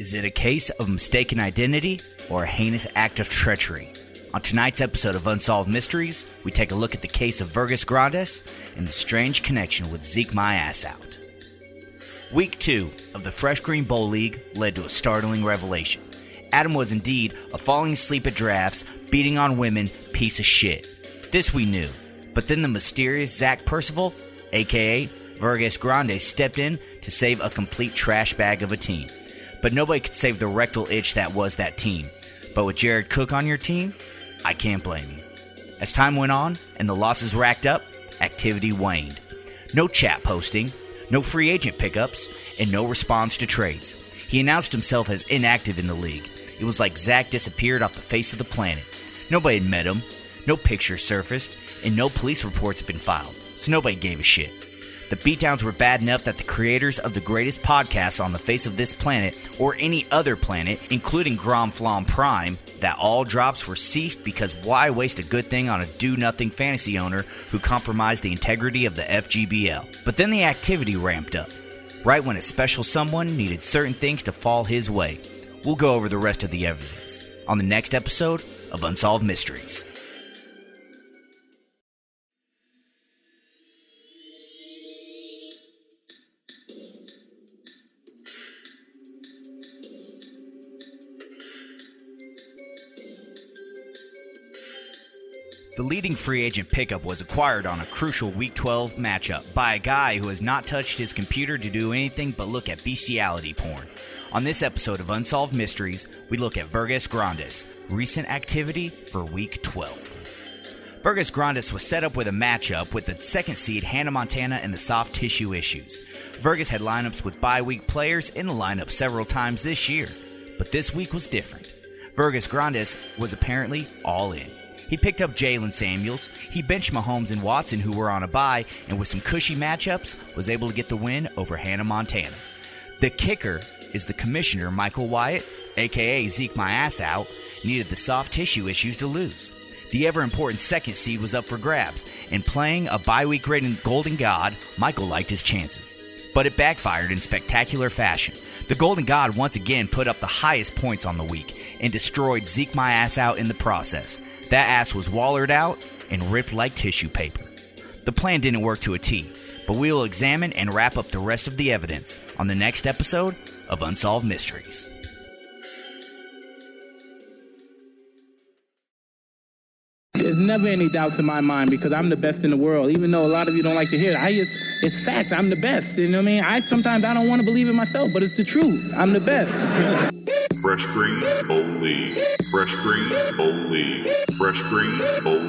Is it a case of mistaken identity or a heinous act of treachery? On tonight's episode of Unsolved Mysteries, we take a look at the case of Vergas Grandes and the strange connection with Zeke My Ass Out. Week 2 of the Fresh Green Bowl League led to a startling revelation. Adam was indeed a falling asleep at drafts, beating on women piece of shit. This we knew. But then the mysterious Zach Percival, aka Vergas Grande, stepped in to save a complete trash bag of a team. But nobody could save the rectal itch that was that team. But with Jared Cook on your team, I can't blame you. As time went on and the losses racked up, activity waned. No chat posting, no free agent pickups, and no response to trades. He announced himself as inactive in the league. It was like Zach disappeared off the face of the planet. Nobody had met him, no pictures surfaced, and no police reports had been filed, so nobody gave a shit. The beatdowns were bad enough that the creators of the greatest podcast on the face of this planet, or any other planet, including Gromflom Prime, that all drops were ceased because why waste a good thing on a do nothing fantasy owner who compromised the integrity of the FGBL? But then the activity ramped up, right when a special someone needed certain things to fall his way. We'll go over the rest of the evidence on the next episode of Unsolved Mysteries. The leading free agent pickup was acquired on a crucial Week 12 matchup by a guy who has not touched his computer to do anything but look at bestiality porn. On this episode of Unsolved Mysteries, we look at Vergas Grandes, recent activity for Week 12. Vergas Grandes was set up with a matchup with the second seed Hannah Montana and the soft tissue issues. Vergas had lineups with bye week players in the lineup several times this year, but this week was different. Vergas Grandes was apparently all in. He picked up Jalen Samuels. He benched Mahomes and Watson, who were on a bye, and with some cushy matchups, was able to get the win over Hannah Montana. The kicker is the commissioner, Michael Wyatt, aka Zeke My Ass Out, needed the soft tissue issues to lose. The ever important second seed was up for grabs, and playing a bye week ridden Golden God, Michael liked his chances. But it backfired in spectacular fashion. The Golden God once again put up the highest points on the week and destroyed Zeke My Ass Out in the process. That ass was wallered out and ripped like tissue paper. The plan didn't work to a T, but we will examine and wrap up the rest of the evidence on the next episode of Unsolved Mysteries. Never any doubts in my mind because I'm the best in the world. Even though a lot of you don't like to hear it, I just, it's fact. I'm the best. You know what I mean? I sometimes I don't want to believe it myself, but it's the truth. I'm the best. Fresh Green Bowl League. Fresh Green Bowl League. Fresh Green Bowl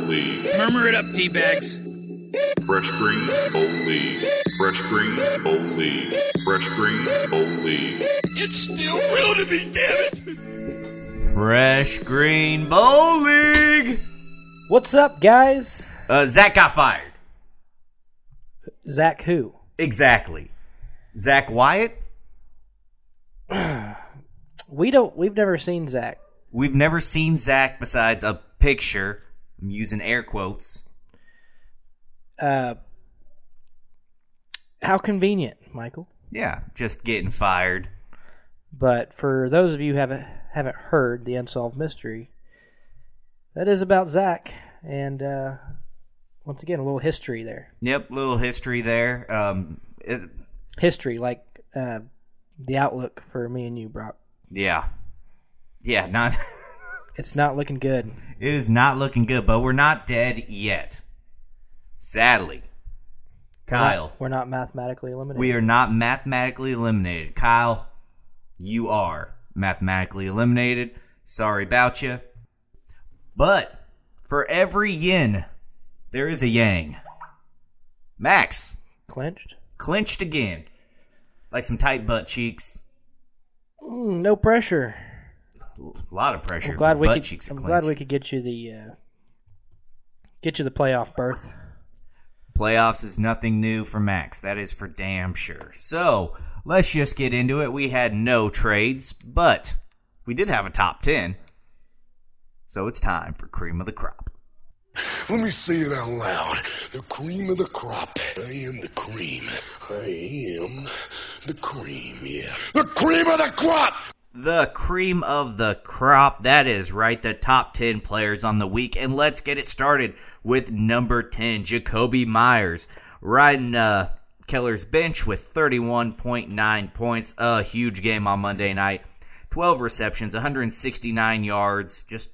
Murmur it up, D-bags. Fresh Green Bowl League. Fresh Green Bowl League. Fresh Green Bowl League. It's still real to me, damn it. Fresh Green Bowl League! What's up, guys? Uh, Zach got fired. Zach who? Exactly. Zach Wyatt? We don't. We've never seen Zach. We've never seen Zach besides a picture. I'm using air quotes. Uh, how convenient, Michael. Yeah, just getting fired. But for those of you who haven't haven't heard the unsolved mystery, that is about Zach, and uh, once again, a little history there. Yep, little history there. Um, it, History, like uh, the outlook for me and you, Brock. yeah, yeah, not. It's not looking good. it is not looking good, but we're not dead yet. Sadly, Kyle, We're not mathematically eliminated. we are not mathematically eliminated. Kyle, you are mathematically eliminated. Sorry about you. But for every yin, there is a yang. Max, Clenched? Clenched again. Like some tight butt cheeks. Mm, no pressure. A lot of pressure. I'm glad we could. I'm glad we could get you the uh, get you the playoff berth. Playoffs is nothing new for Max. That is for damn sure. So let's just get into it. We had no trades, but we did have a top 10. So it's time for cream of the crop. Let me say it out loud. The cream of the crop. I am the cream. I am the cream, yeah. The cream of the crop! the cream of the crop. That is right, the top 10 players on the week. And let's get it started with number 10, Jakobi Meyers, riding uh, Keller's bench with 31.9 points. A huge game on Monday night. 12 receptions, 169 yards. Just,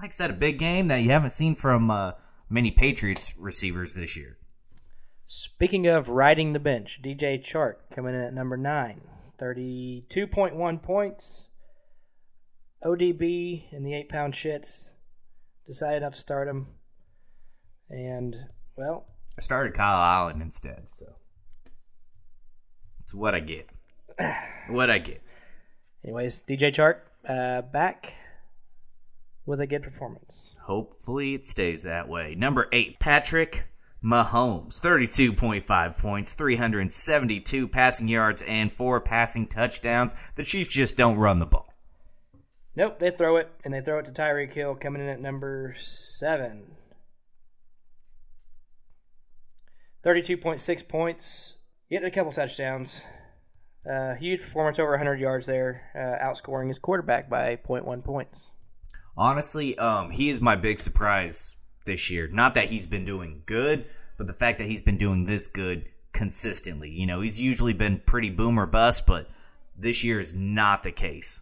like I said, a big game that you haven't seen from uh, many Patriots receivers this year. Speaking of riding the bench, DJ Chark coming in at number 9. 32.1 points. ODB in the eight pound shits decided not to start him. And, well, I started Kyle Allen instead, so it's what I get. what I get. anyways, DJ Chark uh, back with a good performance. Hopefully it stays that way. Number eight, Patrick Mahomes, 32.5 points, 372 passing yards, and four passing touchdowns. The Chiefs just don't run the ball. Nope, they throw it, and they throw it to Tyreek Hill coming in at number 7. 32.6 points, getting a couple touchdowns. Uh, huge performance over 100 yards there, uh, outscoring his quarterback by 0.1 points. Honestly, um, he is my big surprise this year. Not that he's been doing good, but the fact that he's been doing this good consistently. You know, he's usually been pretty boom or bust, but this year is not the case.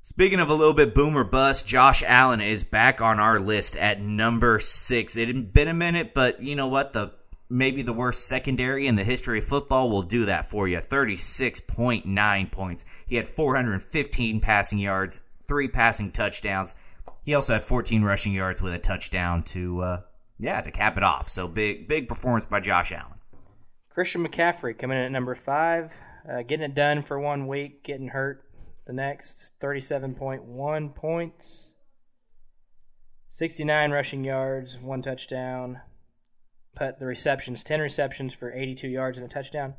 Speaking of a little bit boomer bust, Josh Allen is back on our list at number six. It had been a minute, but you know what? The maybe the worst secondary in the history of football will do that for you. 36.9 points. He had 415 passing yards, three passing touchdowns. He also had 14 rushing yards with a touchdown to, uh, yeah, to cap it off. So big, big performance by Josh Allen. Christian McCaffrey coming in at number 5, uh, getting it done for one week, getting hurt the next. 37.1 points, 69 rushing yards, one touchdown. Put the receptions, 10 receptions for 82 yards and a touchdown.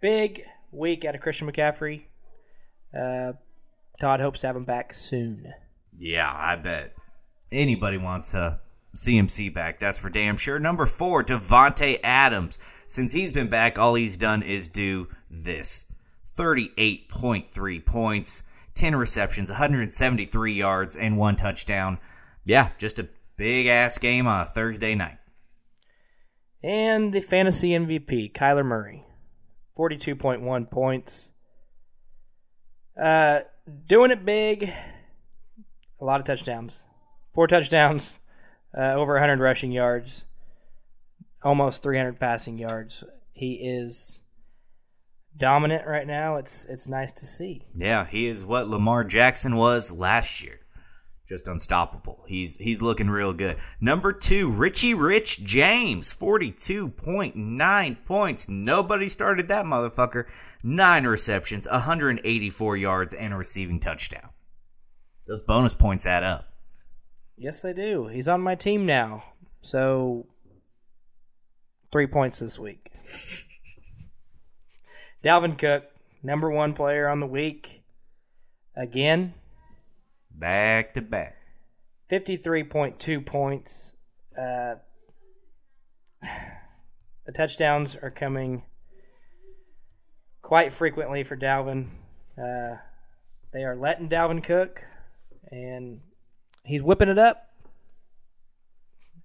Big week out of Christian McCaffrey. Uh, Todd hopes to have him back soon. Yeah, I bet anybody wants to see him see back. That's for damn sure. Number four, Davante Adams. Since he's been back, all he's done is do this: thirty-eight point three points, ten receptions, one hundred seventy-three yards, and one touchdown. Yeah, just a big ass game on a Thursday night. And the fantasy MVP, Kyler Murray, 42.1 points. Uh, doing it big, a lot of touchdowns. Four touchdowns, uh, over 100 rushing yards, almost 300 passing yards. He is dominant right now. It's it's nice to see. Yeah, he is what Lamar Jackson was last year. Just unstoppable. He's he's looking real good. Number two, Richie Rich James, forty-two point nine points. Nobody started that motherfucker. Nine receptions, 184 yards, and a receiving touchdown. Those bonus points add up. Yes, they do. He's on my team now. So, three points this week. Dalvin Cook, number one player on the week. Again, Back to back. 53.2 points. Uh, the touchdowns are coming quite frequently for Dalvin. Uh, they are letting Dalvin cook, and he's whipping it up.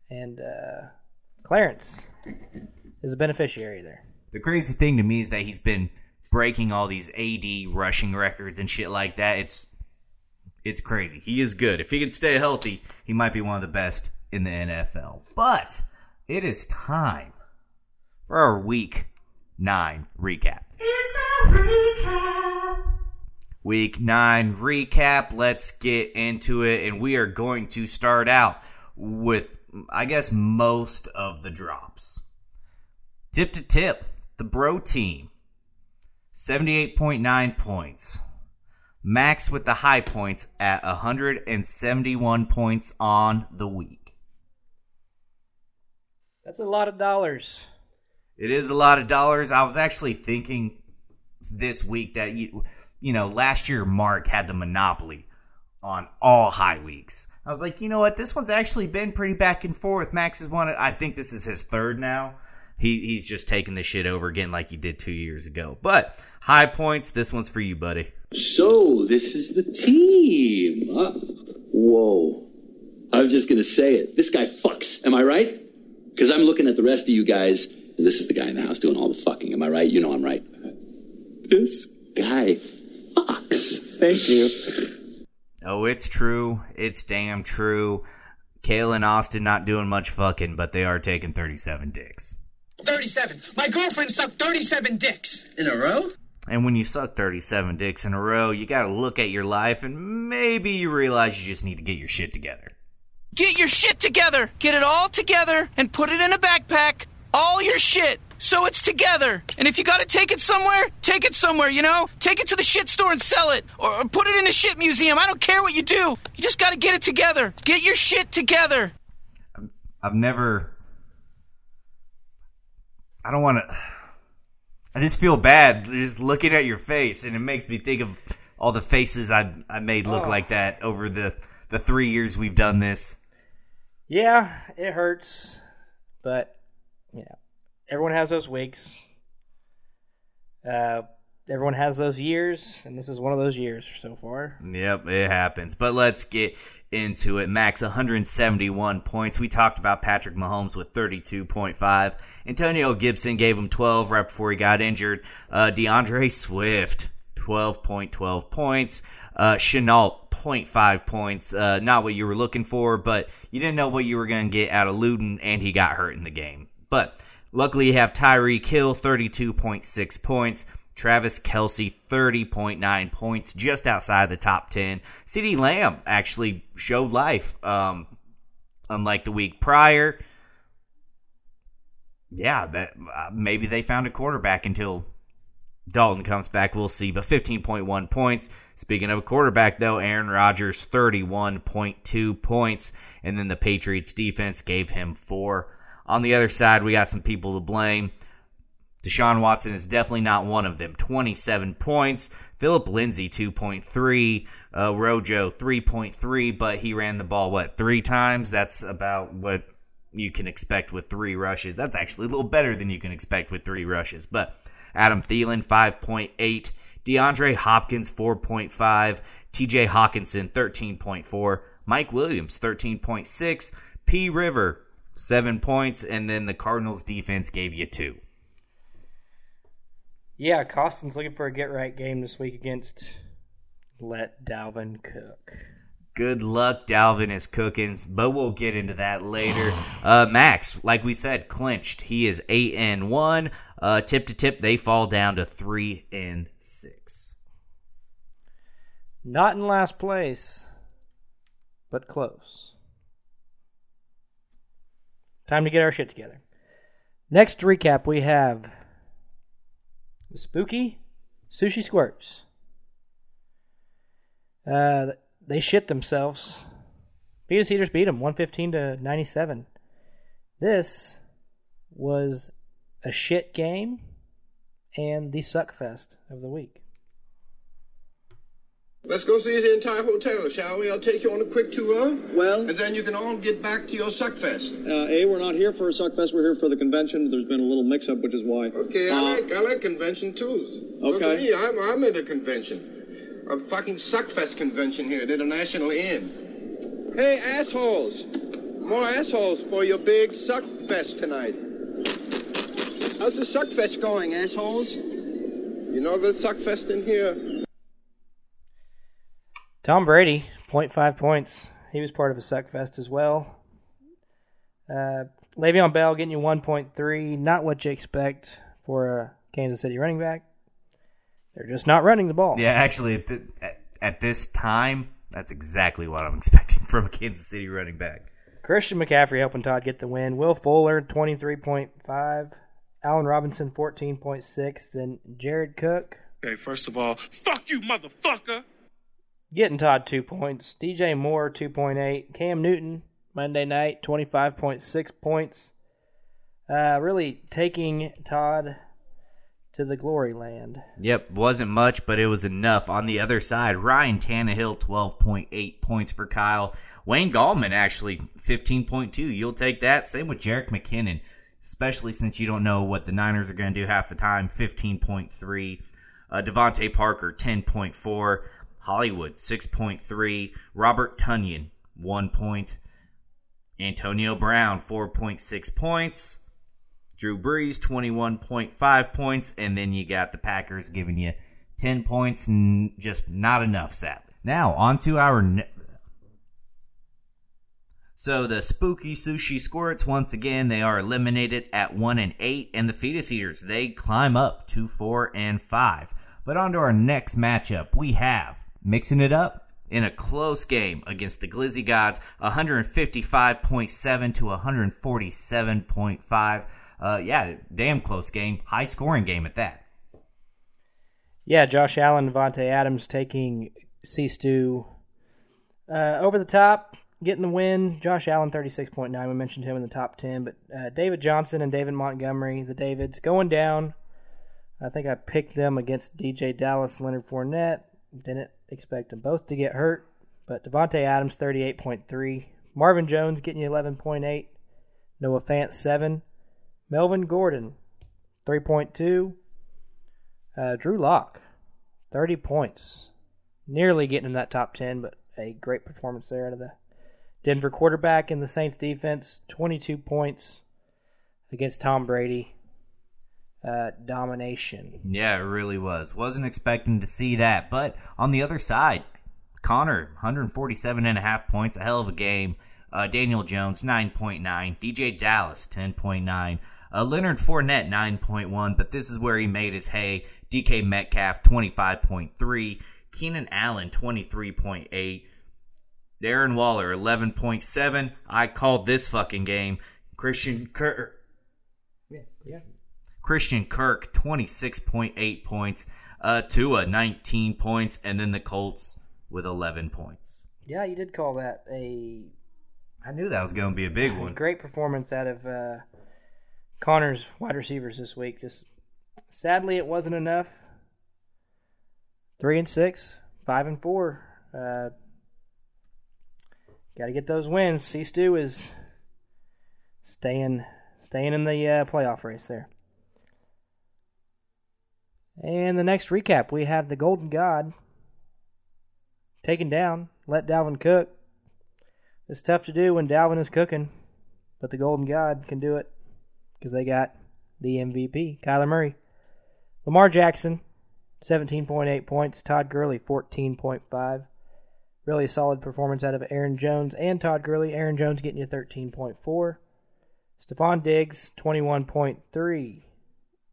And uh, Clarence is a beneficiary there. The crazy thing to me is that he's been breaking all these AD rushing records and shit like that. It's it's crazy. He is good. If he can stay healthy, he might be one of the best in the NFL. But it is time for our week nine recap. It's a recap. Week nine recap. Let's get into it. And we are going to start out with, I guess, most of the drops. Tip to tip, the bro team. 78.9 points. Max with the high points at 171 points on the week. That's a lot of dollars. It is a lot of dollars. I was actually thinking this week that you, you know, last year Mark had the monopoly on all high weeks. I was like, you know what? This one's actually been pretty back and forth. Max is one. I think this is his third now. he he's just taking the shit over again like he did two years ago. But high points, this one's for you, buddy. So this is the team. Uh, whoa. I'm just gonna say it. This guy fucks. Am I right? Because I'm looking at the rest of you guys. and This is the guy in the house doing all the fucking. Am I right? You know I'm right. This guy fucks. Thank you. Oh, it's true. It's damn true. Kale and Austin not doing much fucking, but they are taking 37 dicks. 37. My girlfriend sucked 37 dicks. In a row? And when you suck 37 dicks in a row, you gotta look at your life and maybe you realize you just need to get your shit together. Get your shit together. Get it all together and put it in a backpack. All your shit. So it's together. And if you gotta take it somewhere, take it somewhere, you know? Take it to the shit store and sell it. Or, or put it in a shit museum. I don't care what you do. You just gotta get it together. Get your shit together. I've never. I don't want to. I just feel bad just looking at your face, and it makes me think of all the faces I I made look Oh. like that over the the three years we've done this. Yeah, it hurts, but you know, everyone has those weeks. Uh, everyone has those years, and this is one of those years so far. Yep, it happens. But let's get into it. Max 171 points. We talked about Patrick Mahomes with 32.5. Antonio Gibson gave him 12 right before he got injured. Uh, DeAndre Swift 12.12 points. Uh, Chenault 0.5 points. Uh, not what you were looking for, but you didn't know what you were going to get out of Luden, and he got hurt in the game. But luckily, you have Tyreek Hill 32.6 points. Travis Kelce, 30.9 points, just outside the top 10. CeeDee Lamb actually showed life, um, unlike the week prior. Yeah, that uh, maybe they found a quarterback until Dalton comes back. We'll see. But 15.1 points. Speaking of a quarterback, though, Aaron Rodgers, 31.2 points. And then the Patriots defense gave him four. On the other side, we got some people to blame. Deshaun Watson is definitely not one of them. 27 points. Philip Lindsay, 2.3. Uh, Rojo, 3.3, but he ran the ball, what, three times? That's about what you can expect with three rushes. That's actually a little better than you can expect with three rushes. But Adam Thielen, 5.8. DeAndre Hopkins, 4.5. TJ Hockenson, 13.4. Mike Williams, 13.6. P. River, 7 points. And then the Cardinals defense gave you 2. Yeah, Costin's looking for a get right game this week against Let Dalvin Cook. Good luck, Dalvin is cooking, but we'll get into that later. Uh, Max, like we said, clinched. He is eight and one. Uh, tip to tip, they fall down to three and six. Not in last place, but close. Time to get our shit together. Next recap, we have spooky sushi squirts. Uh, they shit themselves. Fetus Eaters beat them 115 to 97. This was a shit game and the suck fest of the week. Let's go see the entire hotel, shall we? I'll take you on a quick tour. Well, And then you can all get back to your suckfest. uh, A, we're not here for a Suckfest. We're here for the convention. There's been a little mix-up, which is why. Okay, I Uh, like I like convention too. Look at Okay. me, I'm I'm at a convention, a fucking suckfest convention here at International Inn. Hey, assholes! More assholes for your big suckfest tonight. How's the suckfest going, assholes? You know the suckfest in here. Tom Brady, 0.5 points. He was part of a suck fest as well. Uh, Le'Veon Bell getting you 1.3. Not what you expect for a Kansas City running back. They're just not running the ball. Yeah, actually, at, th- at, at this time, that's exactly what I'm expecting from a Kansas City running back. Christian McCaffrey helping Todd get the win. Will Fuller, 23.5. Allen Robinson, 14.6. And Jared Cook Hey, first of all, fuck you, motherfucker. Getting Todd two points. DJ Moore, 2.8. Cam Newton, Monday night, 25.6 points. Uh, really taking Todd to the glory land. Yep, wasn't much, but it was enough. On the other side, Ryan Tannehill, 12.8 points for Kyle. Wayne Gallman, actually, 15.2. You'll take that. Same with Jerick McKinnon, especially since you don't know what the Niners are going to do half the time. 15.3. Uh, DeVante Parker, 10.4. Hollywood, 6.3. Robert Tonyan, 1 point. Antonio Brown, 4.6 points. Drew Brees, 21.5 points. And then you got the Packers giving you 10 points, and just not enough, sadly. Now, on to our. Ne- so the spooky sushi squirts once again they are eliminated at one and eight, and the fetus eaters they climb up to four and five. But on to our next matchup, we have mixing it up in a close game against the Glizzy Gods, 155.7 to 147.5. Uh, yeah, damn close game, high scoring game at that. Yeah, Josh Allen, Davante Adams taking C Stew uh, over the top, getting the win. Josh Allen, 36.9. We mentioned him in the top 10. But uh, David Johnson and David Montgomery, the Davids, going down. I think I picked them against DeeJay Dallas, Leonard Fournette. Didn't expect them both to get hurt. But Davante Adams, 38.3. Marvin Jones getting you 11.8. Noah Fant, 7. Melvin Gordon, 3.2. Uh, Drew Lock, 30 points. Nearly getting in that top 10, but a great performance there out of the Denver quarterback in the Saints defense. 22 points against Tom Brady. Uh, domination. Yeah, it really was. Wasn't expecting to see that. But on the other side, Connor, 147 and a half points, a hell of a game. Uh, Daniel Jones, 9.9. DeeJay Dallas, 10.9. Uh, Leonard Fournette, 9.1, but this is where he made his hay. DK Metcalf, 25.3. Keenan Allen, 23.8. Darren Waller, 11.7. I called this fucking game. Christian Kirk. Yeah, yeah. Christian Kirk, 26.8 points. Uh, Tua, 19 points. And then the Colts with 11 points. Yeah, you did call that a. I knew that was going to be a big one. Great performance out of uh, Connor's wide receivers this week. Just sadly, it wasn't enough. Three and six, five and four. Uh, Got to get those wins. C Stu is staying staying in the uh, playoff race there. And the next recap, we have the Golden God taken down. Let Dalvin cook. It's tough to do when Dalvin is cooking, but the Golden God can do it because they got the MVP, Kyler Murray. Lamar Jackson, 17.8 points. Todd Gurley, 14.5. Really solid performance out of Aaron Jones and Todd Gurley. Aaron Jones getting you 13.4. Stefon Diggs, 21.3.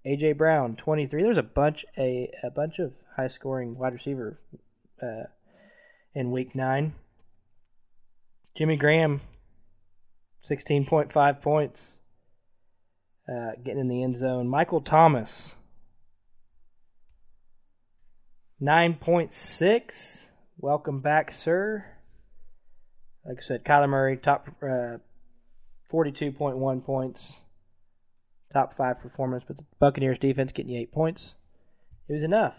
AJ Brown, 23. There's a bunch a, a bunch of high scoring wide receiver uh, in week nine. Jimmy Graham, 16.5 points, uh, getting in the end zone. Michael Thomas, 9.6. Welcome back, sir. Like I said, Kyler Murray, top uh, 42.1 points, top five performance, but the Buccaneers defense getting you eight points. It was enough.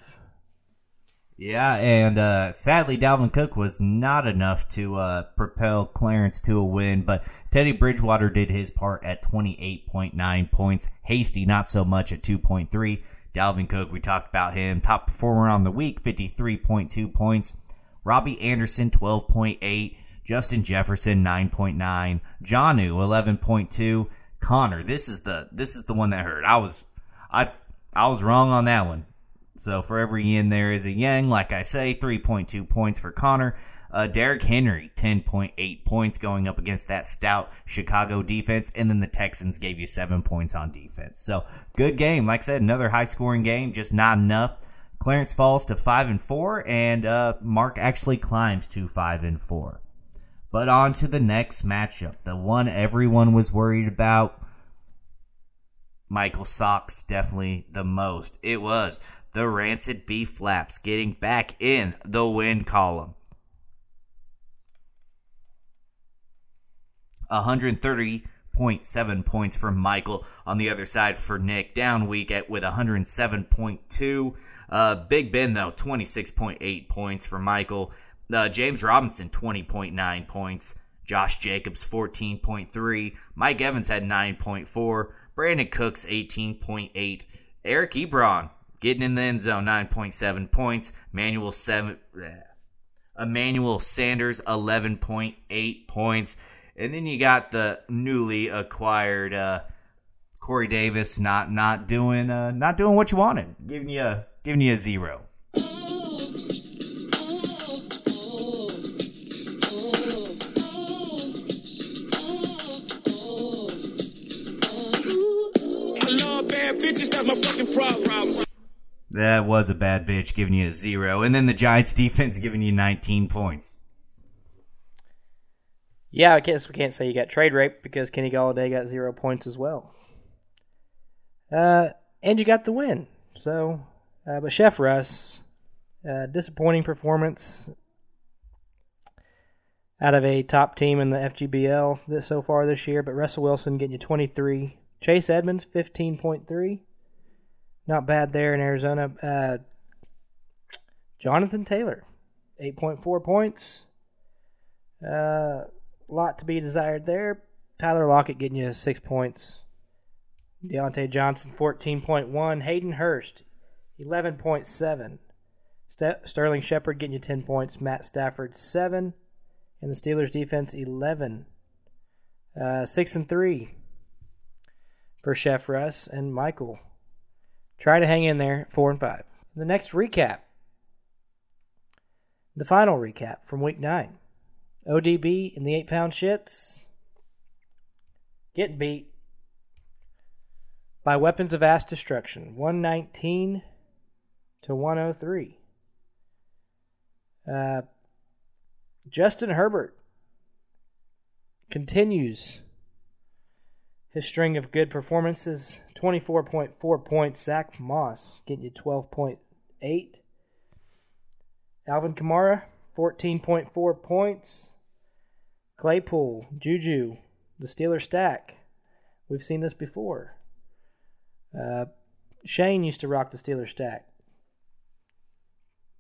Yeah, and uh, sadly, Dalvin Cook was not enough to uh, propel Clarence to a win, but Teddy Bridgewater did his part at 28.9 points. Hasty, not so much at 2.3. Dalvin Cook, we talked about him, top performer on the week, 53.2 points. Robbie Anderson, 12.8. Justin Jefferson, 9.9. Jonnu, 11.2. Connor, this is the this is the one that hurt. I was I I was wrong on that one. So for every yin there is a yang. Like I say, 3.2 points for Connor. Uh, Derrick Henry, 10.8 points going up against that stout Chicago defense. And then the Texans gave you seven points on defense. So good game. Like I said, another high scoring game, just not enough. Clarence falls to five and four, and uh, Mark actually climbs to five and four. But on to the next matchup, the one everyone was worried about. Michael Sox definitely the most. It was the Rancid Beef Flaps getting back in the win column. 130.7 points for Michael. On the other side for Nick, down week at with 107.2. Uh, Big Ben though, 26.8 points for Michael. Uh, James Robinson, 20.9 points. Josh Jacobs, 14.3. Mike Evans had 9.4. Brandin Cooks 18.8. Eric Ebron getting in the end zone 9.7 points. Manuel seven. Emmanuel Sanders 11.8 points. And then you got the newly acquired uh, Corey Davis not not doing uh, not doing what you wanted, giving you a giving you a zero. I love bad bitches, that's my fucking problem. That was a bad bitch giving you a zero. And then the Giants defense giving you 19 points. Yeah, I guess we can't say you got trade rape because Kenny Golladay got zero points as well. Uh, and you got the win. So, uh, but Chef Russ, uh, disappointing performance out of a top team in the FGBL this, so far this year. But Russell Wilson getting you 23. Chase Edmonds 15.3. Not bad there in Arizona. Uh, Jonathan Taylor 8.4 points. Uh, lot to be desired there. Tyler Lockett getting you six points. Diontae Johnson, 14.1. Hayden Hurst, 11.7. St- Sterling Shepard getting you 10 points. Matt Stafford, 7. And the Steelers defense, 11. Uh, 6 and 3 for Chef Russ and Michael. Try to hang in there, 4 and 5. The next recap. The final recap from week 9. ODB in the 8 pound shits. Getting beat by weapons of mass destruction 119 to 103 uh, justin herbert continues his string of good performances 24.4 points. Zack moss getting you 12.8 alvin kamara 14.4 points. Claypool juju the steeler stack. We've seen this before. Uh, Shane used to rock the Steeler stack.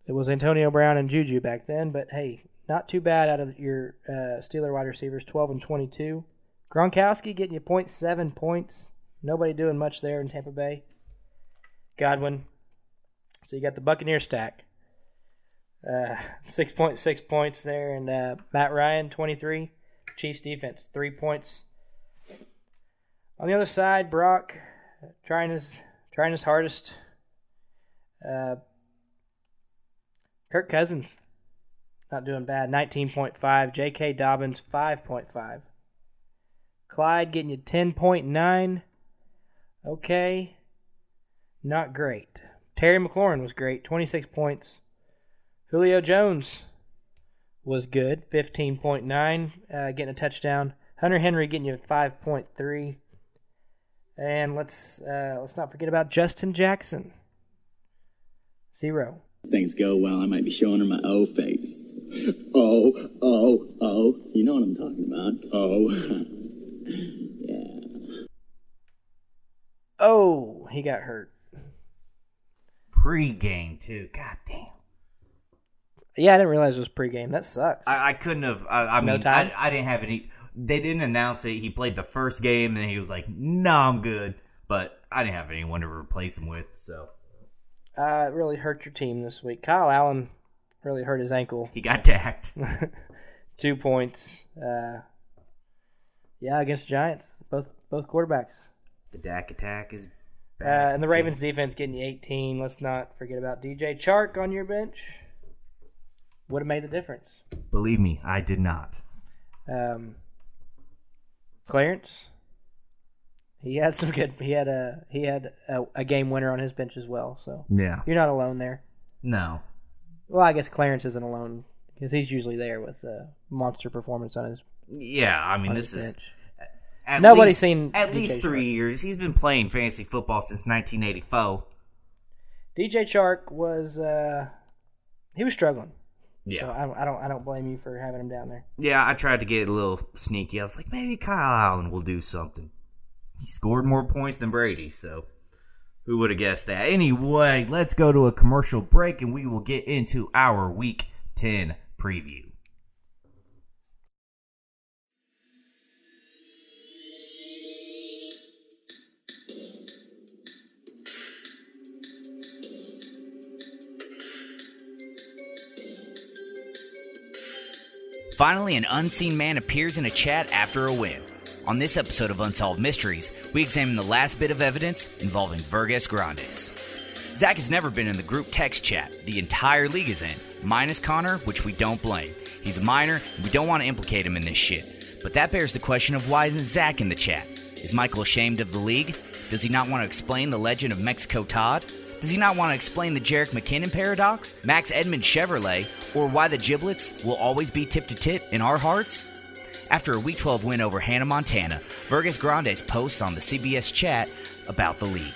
It was Antonio Brown and Juju back then, but hey, not too bad out of your uh, Steeler wide receivers, 12 and 22. Gronkowski getting you 0.7 points. Nobody doing much there in Tampa Bay. Godwin. So you got the Buccaneer stack. Uh, 6.6 points there. And uh, Matt Ryan, 23. Chiefs defense, 3 points. On the other side, Brock trying his trying his hardest. Uh, Kirk Cousins not doing bad. Nineteen point five. J.K. Dobbins five point five. Clyde getting you ten point nine. Okay, not great. Terry McLaurin was great. Twenty six points. Julio Jones was good. Fifteen point nine. Uh, getting a touchdown. Hunter Henry getting you five point three. And let's uh, let's not forget about Justin Jackson. Zero. Things go well, I might be showing her my O face. Oh, oh, oh. You know what I'm talking about. Oh. yeah. Oh, he got hurt. Pre-game too. God damn. Yeah, I didn't realize it was pre-game. That sucks. I, I couldn't have. I, I No mean, time? I, I didn't have any. They didn't announce it. He played the first game, and he was like, "No, I'm good." But I didn't have anyone to replace him with, so Uh, it really hurt your team this week. Kyle Allen really hurt his ankle. he got tacked. Two points. Uh, yeah, against the Giants. Both both quarterbacks. the Dak attack is. Uh, and the Ravens defense getting you 18. Let's not forget about DJ Chark on your bench. Would have made the difference. Believe me, I did not. Um, Clarence. He had some good. He had a he had a, a game winner on his bench as well. So Yeah. you're not alone there. No. Well, I guess Clarence isn't alone because he's usually there with a monster performance on his. Yeah, I mean, this is. At Nobody's least, seen at DJ least three Chark. years. He's been playing fantasy football since 1984. DJ Chark was uh, he was struggling. Yeah. So I don't, I don't I don't blame you for having him down there. Yeah, I tried to get a little sneaky. I was like, maybe Kyle Allen will do something. He scored more points than Brady, so who would have guessed that? Anyway, let's go to a commercial break and we will get into our week 10 preview. Finally, an unseen man appears in a chat after a win. On this episode of Unsolved Mysteries, we examine the last bit of evidence involving Vergas Grandes. Zach has never been in the group text chat the entire league is in, minus Connor, which we don't blame. He's a minor, and we don't want to implicate him in this shit. But that bears the question of why isn't Zach in the chat? Is Michael ashamed of the league? Does he not want to explain the legend of Mexico Todd? Does he not want to explain the Jerick McKinnon paradox, Max Edmund Chevrolet, or why the giblets will always be tip to tip in our hearts? After a Week 12 win over Hannah, Montana, Vergas Grandes posts on the CBS chat about the league.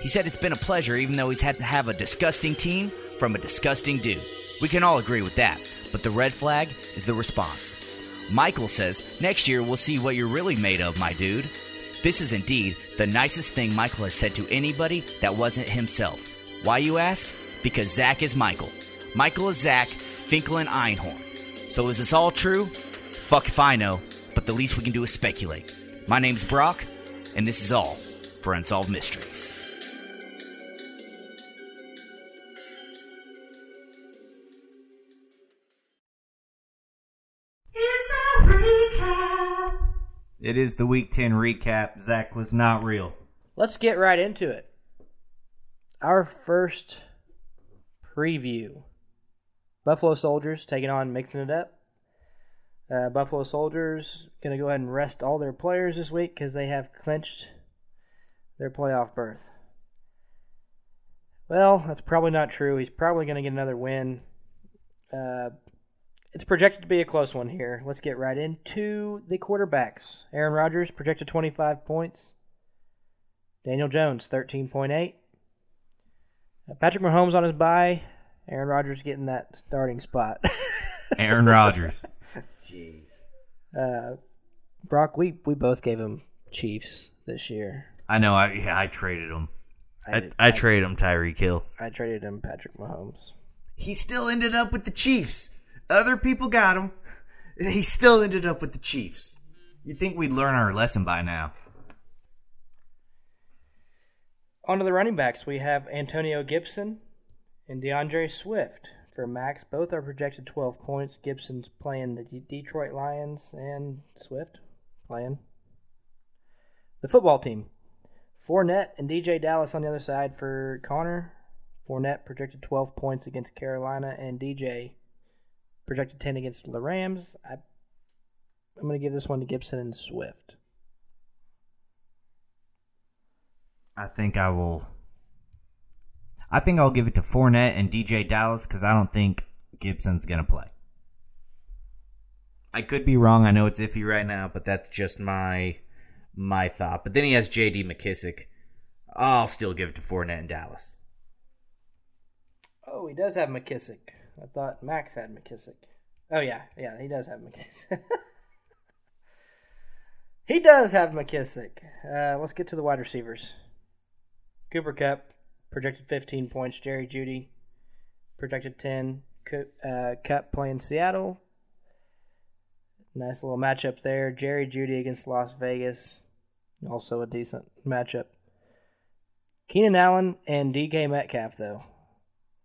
He said it's been a pleasure even though he's had to have a disgusting team from a disgusting dude. We can all agree with that, but the red flag is the response. Michael says, Next year we'll see what you're really made of, my dude. This is indeed the nicest thing Michael has said to anybody that wasn't himself. Why, you ask? Because Zach is Michael. Michael is Zach, Finkel and Einhorn. So is this all true? Fuck if I know, but the least we can do is speculate. My name's Brock, and this is all for Unsolved Mysteries. It is the Week 10 recap. Zach was not real. Let's get right into it. Our first preview Buffalo Soldiers taking on Mixing It Up. Uh, Buffalo Soldiers going to go ahead and rest all their players this week because they have clinched their playoff berth. Well, that's probably not true. He's probably going to get another win. Uh, it's projected to be a close one here. Let's get right into the quarterbacks. Aaron Rodgers projected 25 points. Daniel Jones 13.8. Uh, Patrick Mahomes on his bye. Aaron Rodgers getting that starting spot. Aaron Rodgers. Jeez. Uh, Brock, we we both gave him Chiefs this year. I know. I yeah, I traded him. I I, I, I- traded him Tyreek Hill. I traded him Patrick Mahomes. He still ended up with the Chiefs. Other people got him. and He still ended up with the Chiefs. You'd think we'd learn our lesson by now. On to the running backs. We have Antonio Gibson and DeAndre Swift. For Max, both are projected 12 points. Gibson's playing the D- Detroit Lions and Swift playing the football team. Fournette and DeeJay Dallas on the other side for Connor. Fournette projected 12 points against Carolina, and DJ projected 10 against the Rams. I, I'm going to give this one to Gibson and Swift. I think I will. I think I'll give it to Fournette and DeeJay Dallas because I don't think Gibson's gonna play. I could be wrong. I know it's iffy right now, but that's just my my thought. But then he has J.D. McKissick. I'll still give it to Fournette and Dallas. Oh, he does have McKissick. I thought Max had McKissick. Oh yeah, yeah, he does have McKissick. he does have McKissick. Uh, let's get to the wide receivers. Cooper Kupp projected 15 points. Jerry Jeudy projected 10. Co- uh, Kupp playing Seattle. Nice little matchup there. Jerry Jeudy against Las Vegas. Also a decent matchup. Keenan Allen and DK Metcalf though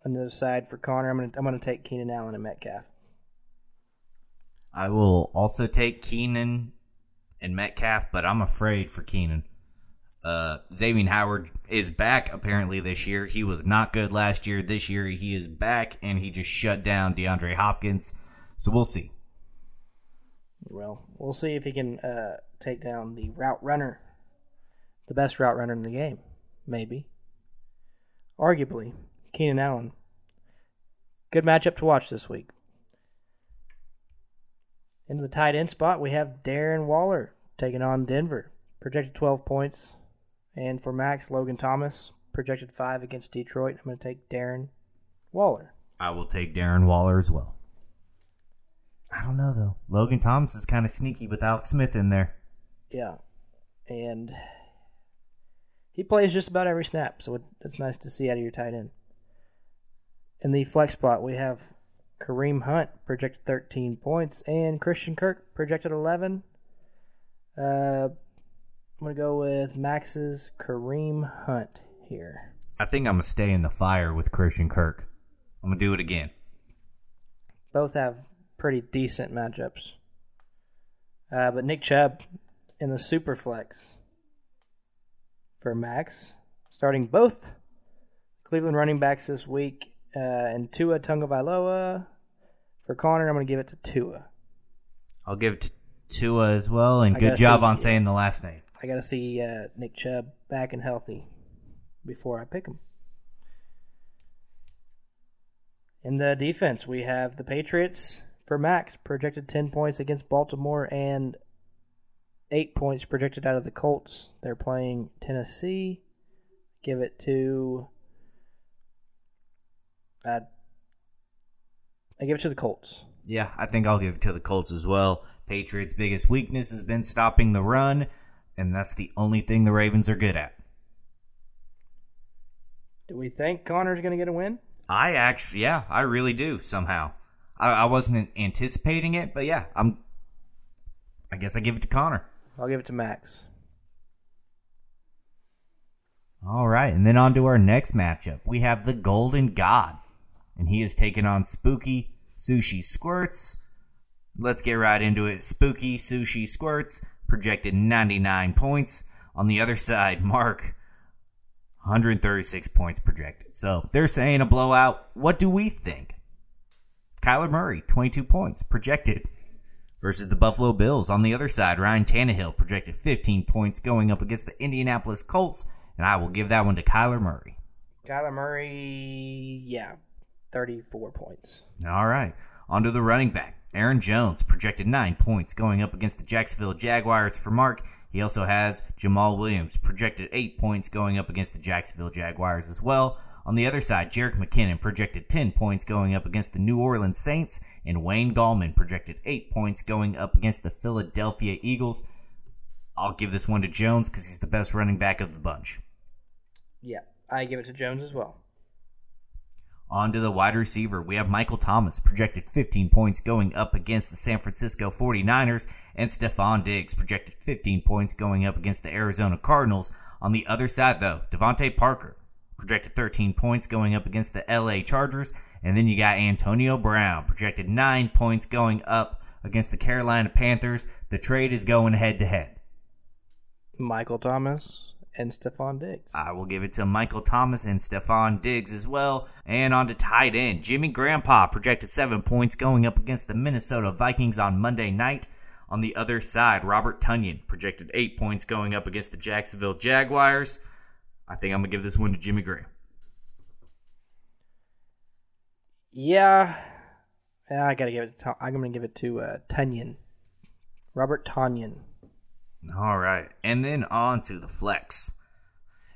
on the other side for Connor. I'm gonna I'm gonna take Keenan Allen and Metcalf. I will also take Keenan and Metcalf, but I'm afraid for Keenan. Uh, Xavien Howard is back apparently this year. He was not good last year. This year he is back, and he just shut down DeAndre Hopkins. So we'll see. Well, we'll see if he can uh, take down the route runner, the best route runner in the game, maybe. Arguably, Keenan Allen. Good matchup to watch this week. Into the tight end spot, we have Darren Waller taking on Denver. Projected 12 points. And for Max, Logan Thomas, projected 5 against Detroit. I'm going to take Darren Waller. I will take Darren Waller as well. I don't know though. Logan Thomas is kind of sneaky with Alex Smith in there. Yeah. And he plays just about every snap, so it's nice to see out of your tight end. In the flex spot, we have Kareem Hunt projected 13 points and Christian Kirk projected 11. Uh, I'm going to go with Max's Kareem Hunt here. I think I'm gonna stay in the fire with Christian Kirk. I'm gonna do it again. Both have pretty decent matchups. Uh, but Nick Chubb in the super flex for Max, starting both Cleveland running backs this week, uh, and Tua Tagovailoa. For Connor, I'm going to give it to Tua. I'll give it to Tua as well, and I good job on saying the last name. I got to see uh, Nick Chubb back and healthy before I pick him. In the defense, we have the Patriots for Max, projected 10 points against Baltimore and 8 points projected out of the Colts. They're playing Tennessee. Give it to. Uh, I give it to the Colts. Yeah, I think I'll give it to the Colts as well. Patriots' biggest weakness has been stopping the run, and that's the only thing the Ravens are good at. Do we think Connor's going to get a win? I actually, yeah, I really do somehow. I, I wasn't anticipating it, but yeah, I'm. I guess I give it to Connor. I'll give it to Max. All right, and then on to our next matchup. We have the Golden God, and he is taking on Spooky Sushi Squirts. Let's get right into it. Spooky Sushi Squirts projected 99 points. On the other side, Mark 136 points projected. So they're saying a blowout. What do we think? Kyler Murray, 22 points projected versus the Buffalo Bills. On the other side, Ryan Tannehill projected 15 points going up against the Indianapolis Colts, and I will give that one to Kyler Murray. Kyler Murray, yeah, 34 points. All right. On to the running back. Aaron Jones projected 9 points going up against the Jacksonville Jaguars for Mark. He also has Jamaal Williams projected 8 points going up against the Jacksonville Jaguars as well. On the other side, Jerick McKinnon projected 10 points going up against the New Orleans Saints, and Wayne Gallman projected 8 points going up against the Philadelphia Eagles. I'll give this one to Jones because he's the best running back of the bunch. Yeah, I give it to Jones as well. On to the wide receiver. We have Michael Thomas, projected 15 points going up against the San Francisco 49ers, and Stefon Diggs, projected 15 points going up against the Arizona Cardinals. On the other side, though, DeVante Parker, projected 13 points going up against the LA Chargers, and then you got Antonio Brown, projected 9 points going up against the Carolina Panthers. The trade is going head to head. Michael Thomas and Stefon Diggs. I will give it to Michael Thomas and Stefon Diggs as well. And on to tight end. Jimmy Grandpa projected seven points going up against the Minnesota Vikings on Monday night. On the other side, Robert Tonyan projected eight points going up against the Jacksonville Jaguars. I think I'm gonna give this one to Jimmy Graham. Yeah, yeah, I gotta give it. To, I'm gonna give it to uh, Tonyan, Robert Tonyan. All right, and then on to the flex.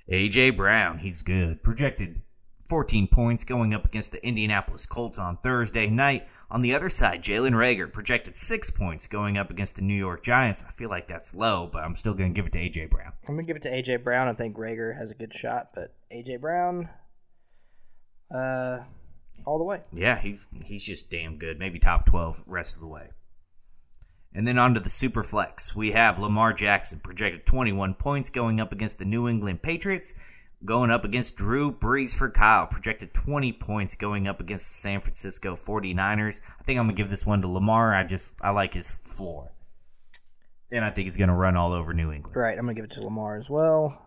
AJ Brown, he's good. Projected 14 points going up against the Indianapolis Colts on Thursday night. On the other side, Jalen Reagor projected six points going up against the New York Giants. I feel like that's low, but I'm still going to give it to AJ Brown. I'm gonna give it to AJ Brown. I think Rager has a good shot, but AJ Brown, uh, all the way. Yeah, he's he's just damn good. Maybe top 12 rest of the way. And then on to the super flex. We have Lamar Jackson projected 21 points going up against the New England Patriots. Going up against Drew Brees for Kyle, projected 20 points going up against the San Francisco 49ers. I think I'm going to give this one to Lamar. I just I like his floor. And I think he's going to run all over New England. Right, I'm gonna give it to Lamar as well.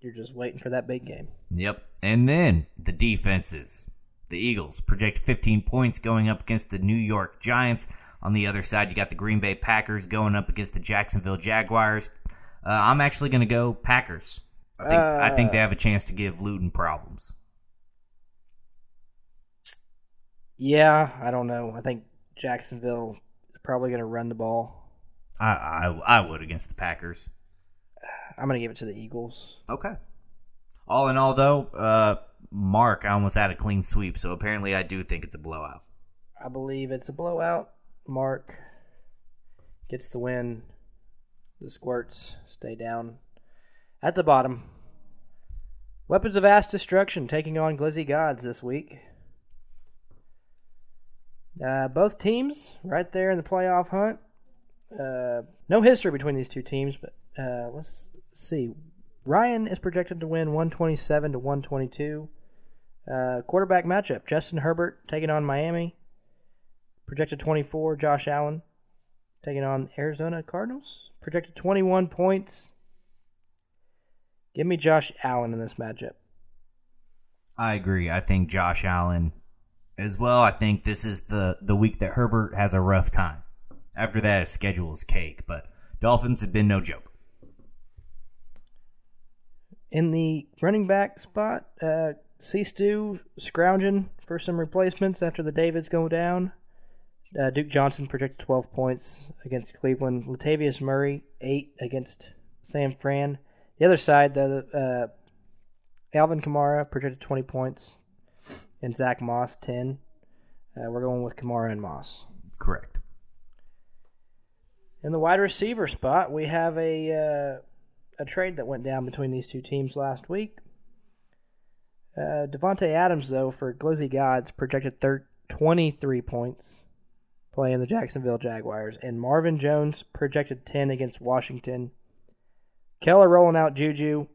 You're just waiting for that big game. Yep. And then the defenses. The Eagles project 15 points going up against the New York Giants. On the other side, you got the Green Bay Packers going up against the Jacksonville Jaguars. Uh, I'm actually going to go Packers. I think I think they have a chance to give Luton problems. Yeah, I don't know. I think Jacksonville is probably gonna run the ball. I I, I would against the Packers. I'm gonna give it to the Eagles. Okay. All in all, though, uh, Mark, I almost had a clean sweep, so apparently I do think it's a blowout. I believe it's a blowout. Mark gets the win. The squirts stay down at the bottom. Weapons of Ass Destruction taking on Glizzy Gods this week. Uh, both teams right there in the playoff hunt. Uh, no history between these two teams, but uh, let's see. Ryan is projected to win 127 to 122. Uh, quarterback matchup: Justin Herbert taking on Miami. Projected 24. Josh Allen taking on Arizona Cardinals, projected 21 points. Give me Josh Allen in this matchup. I agree. I think Josh Allen as well. I think this is the the week that Herbert has a rough time. After that, his schedule is cake. But Dolphins have been no joke. In the running back spot, uh, C. Stu scrounging for some replacements after the Davids go down. Uh, Duke Johnson projected 12 points against Cleveland. Latavius Murray, 8 against San Fran. The other side, the uh, Alvin Kamara projected 20 points, and Zack Moss, 10. Uh, we're going with Kamara and Moss. Correct. In the wide receiver spot, we have a uh, a trade that went down between these two teams last week. Uh, Davante Adams, though, for Glizzy Gods, projected thir- 23 points playing the Jacksonville Jaguars, and Marvin Jones projected 10 against Washington. Keller rolling out Juju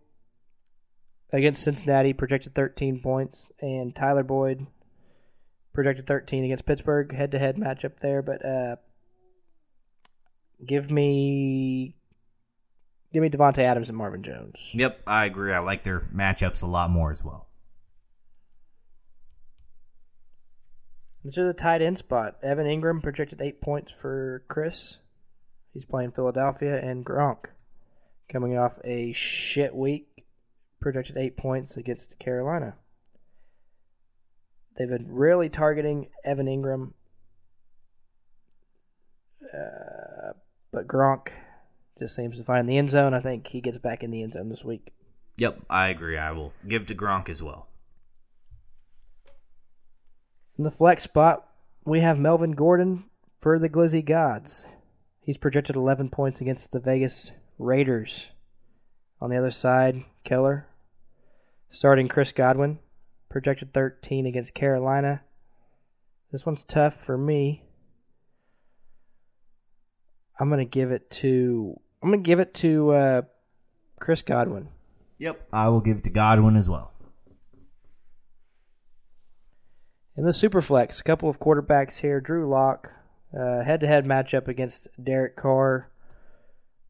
against Cincinnati, projected 13 points, and Tyler Boyd projected 13 against Pittsburgh. Head to head matchup there, but uh, give me give me Davante Adams and Marvin Jones. Yep, I agree. I like their matchups a lot more as well. This is a tight end spot. Evan Engram projected eight points for Chris. He's playing Philadelphia and Gronk, coming off a shit week, projected eight points against Carolina. They've been really targeting Evan Engram, uh, but Gronk just seems to find the end zone. I think he gets back in the end zone this week. Yep, I agree. I will give to Gronk as well. In the flex spot, we have Melvin Gordon for the Glizzy Gods. He's projected 11 points against the Vegas Raiders. On the other side, Keller starting Chris Godwin, projected 13 against Carolina. This one's tough for me. I'm gonna give it to I'm gonna give it to uh, Chris Godwin. Yep, I will give it to Godwin as well. In the Superflex, a couple of quarterbacks here. Drew Lock, head to head matchup against Derek Carr.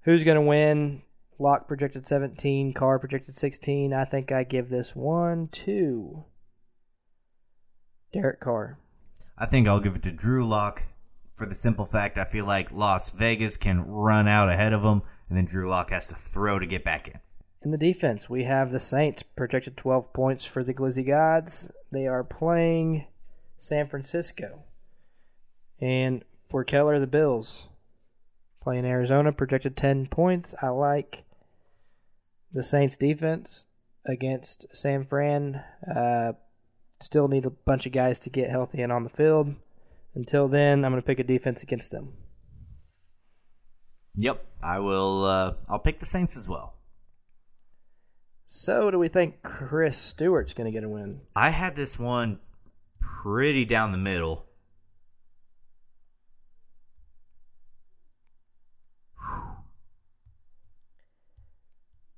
Who's going to win? Lock projected 17, Carr projected 16. I think I give this one to Derek Carr. I think I'll give it to Drew Lock for the simple fact I feel like Las Vegas can run out ahead of them, and then Drew Lock has to throw to get back in. In the defense, we have the Saints projected 12 points for the Glizzy Gods. They are playing San Francisco. And for Keller, the Bills playing Arizona, projected 10 points. I like the Saints defense against San Fran. Uh, still need a bunch of guys to get healthy and on the field. Until then, I'm going to pick a defense against them. Yep, I will. Uh, I'll pick the Saints as well. So, do we think Chris Stewart's going to get a win? I had this one pretty down the middle.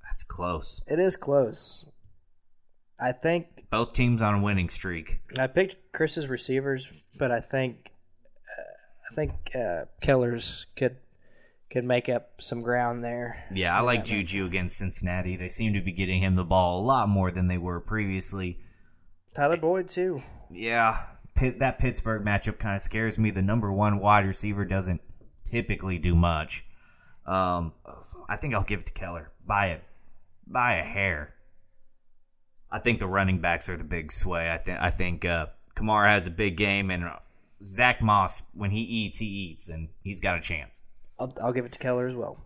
That's close. It is close. I think both teams on a winning streak. I picked Chris's receivers, but I think uh, I think uh, Keller's could could make up some ground there. Yeah, I like Juju against Cincinnati. They seem to be getting him the ball a lot more than they were previously. Tyler Boyd too. Yeah, Pitt, that Pittsburgh matchup kind of scares me. The number one wide receiver doesn't typically do much. Um, I think I'll give it to Keller by a by a hair. I think the running backs are the big sway. I think I think uh, Kamara has a big game, and Zack Moss when he eats, he eats, and he's got a chance. I'll, I'll give it to Keller as well.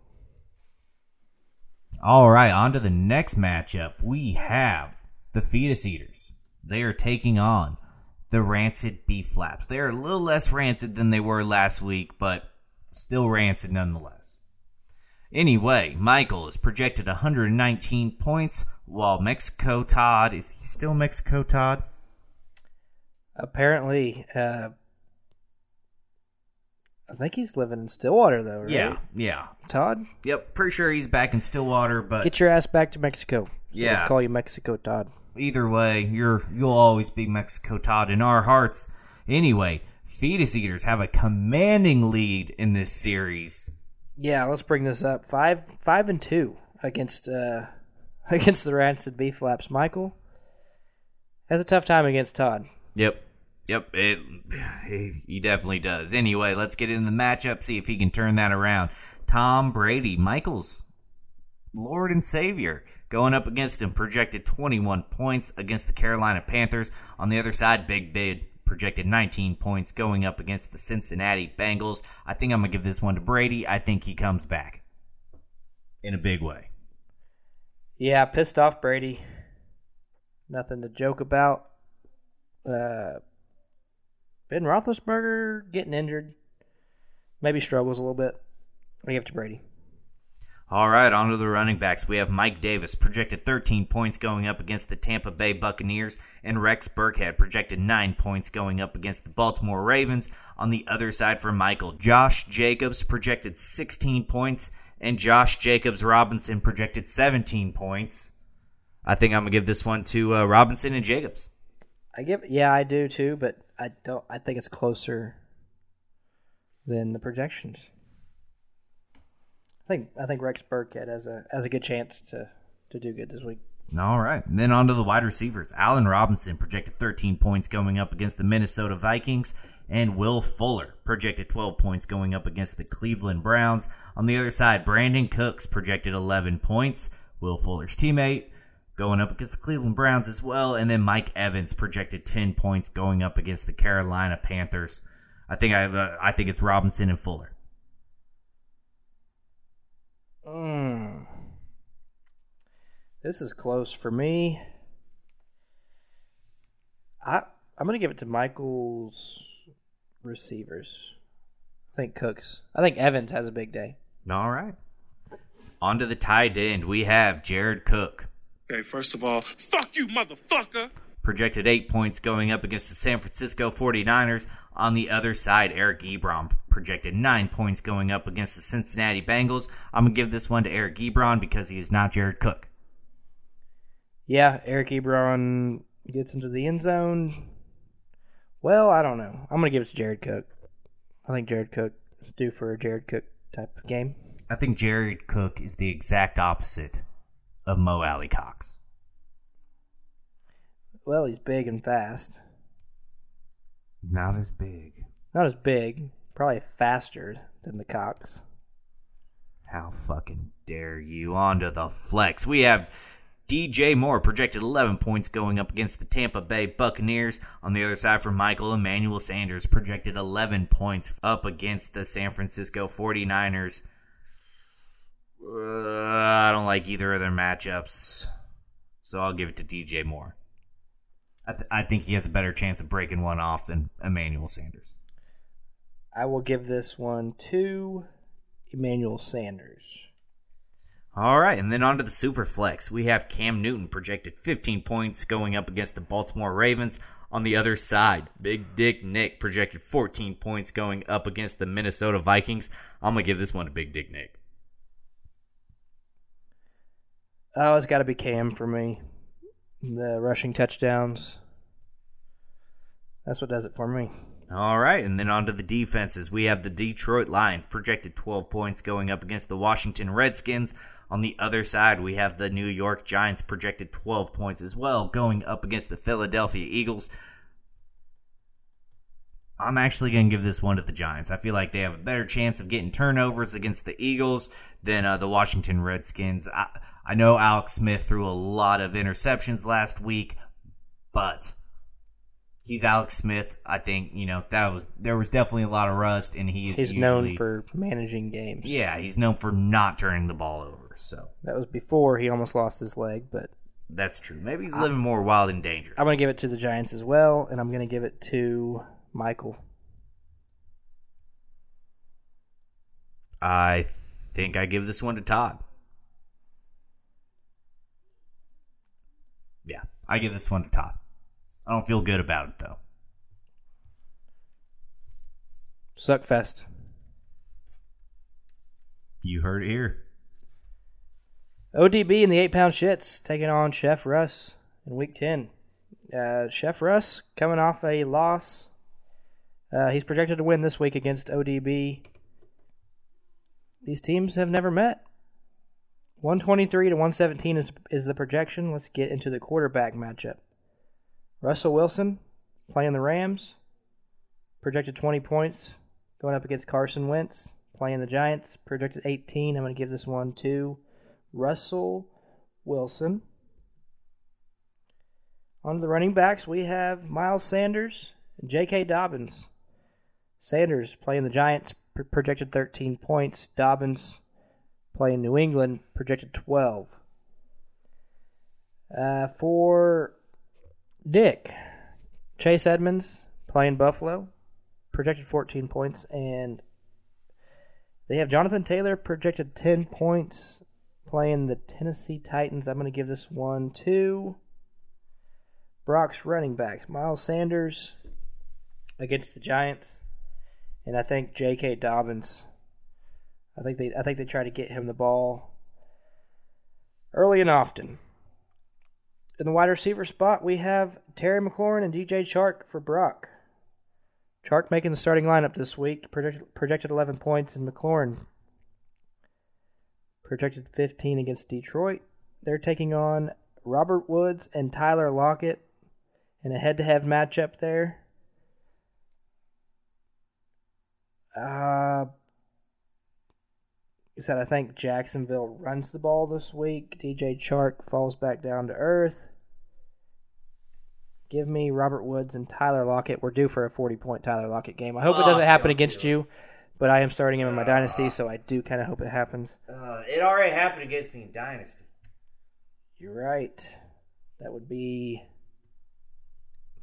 All right, on to the next matchup. We have the Fetus Eaters. They are taking on the Rancid Beef Flaps. They are a little less rancid than they were last week, but still rancid nonetheless. Anyway, Michael is projected 119 points, while Mexico Todd is he still Mexico Todd? Apparently, uh, I think he's living in Stillwater though. Right? Yeah, yeah. Todd. Yep, pretty sure he's back in Stillwater, but get your ass back to Mexico. So yeah, call you Mexico Todd. Either way, you're you'll always be Mexico Todd in our hearts. Anyway, Fetus Eaters have a commanding lead in this series. Yeah, let's bring this up. Five, five and two against uh, against the Rancid Beef Flaps. Michael has a tough time against Todd. Yep. Yep, it, he definitely does. Anyway, let's get into the matchup, see if he can turn that around. Tom Brady, Michael's Lord and Savior, going up against him, projected 21 points against the Carolina Panthers. On the other side, Big Bid projected 19 points going up against the Cincinnati Bengals. I think I'm going to give this one to Brady. I think he comes back in a big way. Yeah, pissed off Brady. Nothing to joke about. Uh, Ben Roethlisberger getting injured. Maybe struggles a little bit. I give it to Brady. All right, on to the running backs. We have Mike Davis, projected 13 points going up against the Tampa Bay Buccaneers, and Rex Burkhead, projected 9 points going up against the Baltimore Ravens. On the other side for Michael, Josh Jacobs, projected 16 points, and Josh Jacobs Robinson, projected 17 points. I think I'm going to give this one to uh, Robinson and Jacobs. I give, yeah, I do too, but I don't. I think it's closer than the projections. I think I think Rex Burkhead has a has a good chance to to do good this week. All right. And then on to the wide receivers. Allen Robinson projected 13 points going up against the Minnesota Vikings. And Will Fuller projected 12 points going up against the Cleveland Browns. On the other side, Brandin Cooks projected 11 points. Will Fuller's teammate going up against the Cleveland Browns as well. And then Mike Evans projected 10 points going up against the Carolina Panthers. I think I uh, I think it's Robinson and Fuller. Mm. This is close for me. I I'm gonna give it to Michael's receivers. I think Cooks. I think Evans has a big day. All right. On to the tight end. We have Jared Cook. Okay, first of all, fuck you, motherfucker. Projected eight points going up against the San Francisco 49ers. On the other side, Eric Ebron projected nine points going up against the Cincinnati Bengals. I'm going to give this one to Eric Ebron because he is not Jared Cook. Yeah, Eric Ebron gets into the end zone. Well, I don't know. I'm going to give it to Jared Cook. I think Jared Cook is due for a Jared Cook type of game. I think Jared Cook is the exact opposite of Mo Alie-Cox. Well, he's big and fast. Not as big. Not as big. Probably faster than the Cox. How fucking dare you? On to the flex. We have DJ Moore projected 11 points going up against the Tampa Bay Buccaneers. On the other side for Michael Emmanuel Sanders projected 11 points up against the San Francisco 49ers. Uh, I don't like either of their matchups, so I'll give it to DJ Moore. I, th- I think he has a better chance of breaking one off than Emmanuel Sanders. I will give this one to Emmanuel Sanders. All right, and then on to the super flex. We have Cam Newton projected 15 points going up against the Baltimore Ravens. On the other side, Big Dick Nick projected 14 points going up against the Minnesota Vikings. I'm going to give this one to Big Dick Nick. Oh, it's got to be Cam for me. The rushing touchdowns. That's what does it for me. All right, and then on to the defenses. We have the Detroit Lions projected 12 points going up against the Washington Redskins. On the other side, we have the New York Giants projected 12 points as well going up against the Philadelphia Eagles. I'm actually going to give this one to the Giants. I feel like they have a better chance of getting turnovers against the Eagles than uh, the Washington Redskins. I, I know Alex Smith threw a lot of interceptions last week, but he's Alex Smith. I think you know that was there was definitely a lot of rust, and he is He's usually, known for managing games. yeah, he's known for not turning the ball over. So That was before he almost lost his leg, but that's true. Maybe he's living more wild and dangerous. I'm going to give it to the Giants as well, and I'm going to give it to Michael. I think I give this one to Todd. Yeah, I give this one to Todd. I don't feel good about it though. Suckfest. You heard it here. ODB and the eight pound shits taking on Chef Russ in week 10. Uh, Chef Russ coming off a loss Uh, he's projected to win this week against ODB. These teams have never met. 123 to 117 is is the projection. Let's get into the quarterback matchup. Russell Wilson playing the Rams, projected 20 points, going up against Carson Wentz playing the Giants, projected 18. I'm going to give this one to Russell Wilson. On the running backs, we have Miles Sanders and J.K. Dobbins. Sanders playing the Giants, pr- projected 13 points. Dobbins playing New England, projected 12. Uh, for Dick, Chase Edmonds playing Buffalo, projected 14 points. And they have Jonathan Taylor, projected 10 points, playing the Tennessee Titans. I'm going to give this one to Brock's running backs. Miles Sanders against the Giants. And I think J.K. Dobbins. I think they I think they try to get him the ball early and often. In the wide receiver spot, we have Terry McLaurin and DJ Chark for Brock. Chark making the starting lineup this week, projected, projected 11 points, and McLaurin projected 15 against Detroit. They're taking on Robert Woods and Tyler Lockett in a head-to-head matchup there. Uh, he said, I think Jacksonville runs the ball this week. DJ Chark falls back down to earth. Give me Robert Woods and Tyler Lockett. We're due for a 40 point Tyler Lockett game. I hope it doesn't happen against you, but I am starting him in my dynasty, so I do kind of hope it happens. Uh, it already happened against me in Dynasty. You're right. That would be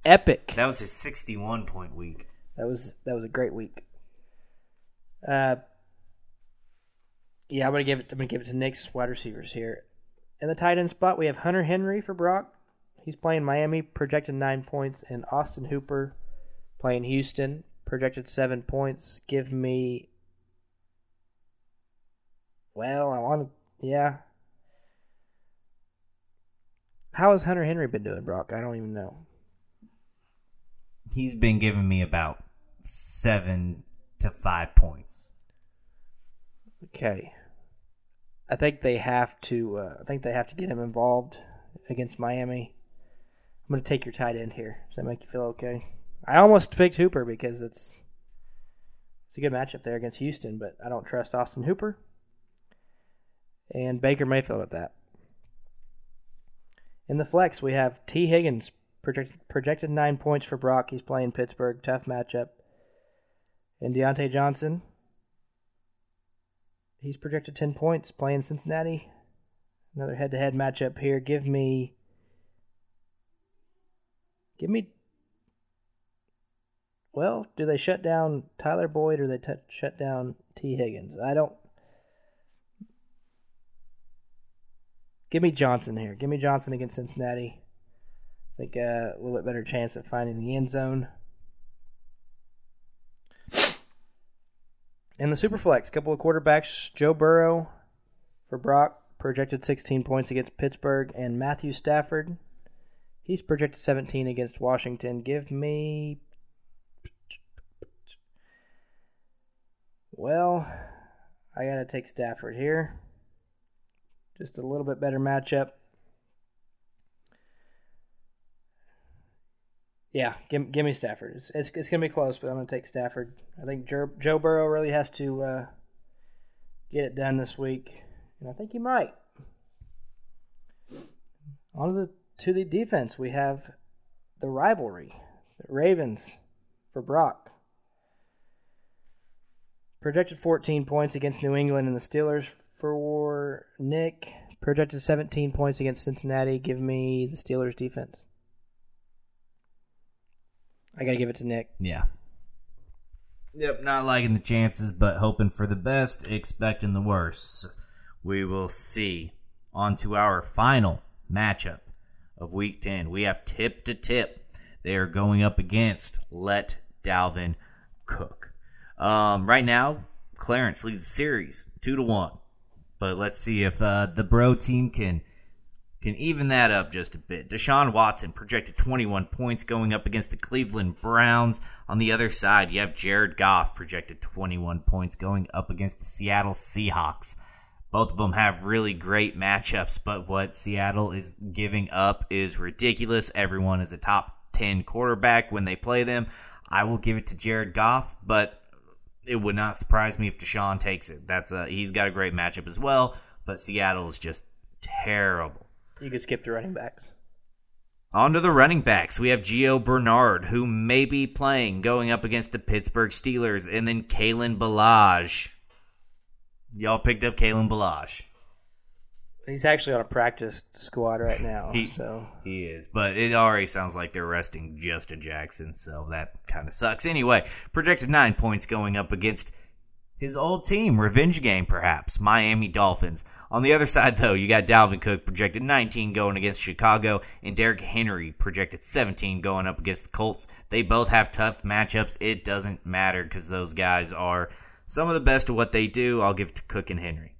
epic. That was his 61 point week. That was that was a great week. Uh, yeah, I'm gonna give it. I'm gonna give it to Nick's wide receivers here. In the tight end spot, we have Hunter Henry for Brock. He's playing Miami, projected nine points, and Austin Hooper playing Houston, projected seven points. Give me. Well, I want to. Yeah. How has Hunter Henry been doing, Brock? I don't even know. He's been giving me about seven to five points. Okay. I think they have to. Uh, I think they have to get him involved against Miami. I'm going to take your tight end here. Does that make you feel okay? I almost picked Hooper because it's it's a good matchup there against Houston, but I don't trust Austin Hooper and Baker Mayfield at that. In the flex, we have Tee Higgins projected projected nine points for Brock. He's playing Pittsburgh, tough matchup. And Diontae Johnson, he's projected 10 points playing Cincinnati. Another head to head matchup here. Give me. Give me. Well, do they shut down Tyler Boyd or they t- shut down Tee Higgins? I don't. Give me Johnson here. Give me Johnson against Cincinnati. I think uh, a little bit better chance of finding the end zone. In the Superflex, couple of quarterbacks. Joe Burrow for Brock, projected 16 points against Pittsburgh, and Matthew Stafford. He's projected 17 against Washington. Give me. Well, I got to take Stafford here. Just a little bit better matchup. Yeah, give, give me Stafford. It's, it's, it's going to be close, but I'm going to take Stafford. I think Joe, Joe Burrow really has to uh, get it done this week, and I think he might. On to the, to the defense, we have the rivalry, the Ravens for Brock. Projected 14 points against New England and the Steelers for Nick. Projected 17 points against Cincinnati. Give me the Steelers defense. I got to give it to Nick. Yeah. Yep, not liking the chances, but hoping for the best, expecting the worst. We will see. On to our final matchup of week 10. We have tip to tip. They are going up against Let Dalvin Cook. Um, right now, Clarence leads the series 2 to 1. But let's see if uh, the bro team can can even that up just a bit. Deshaun Watson projected 21 points going up against the Cleveland Browns. On the other side, you have Jared Goff projected 21 points going up against the Seattle Seahawks. Both of them have really great matchups, but what Seattle is giving up is ridiculous. Everyone is a top 10 quarterback when they play them. I will give it to Jared Goff, but it would not surprise me if Deshaun takes it. That's a he's got a great matchup as well, but Seattle is just terrible. You could skip the running backs. On to the running backs. We have Gio Bernard, who may be playing, going up against the Pittsburgh Steelers, and then Kalen Ballage. Y'all picked up Kalen Ballage. He's actually on a practice squad right now. He, so he is, but it already sounds like they're resting Justin Jackson, so that kind of sucks. Anyway, projected nine points going up against his old team, revenge game perhaps, Miami Dolphins. On the other side, though, you got Dalvin Cook projected 19 going against Chicago, and Derrick Henry projected 17 going up against the Colts. They both have tough matchups. It doesn't matter because those guys are some of the best at what they do. I'll give to Cook and Henry.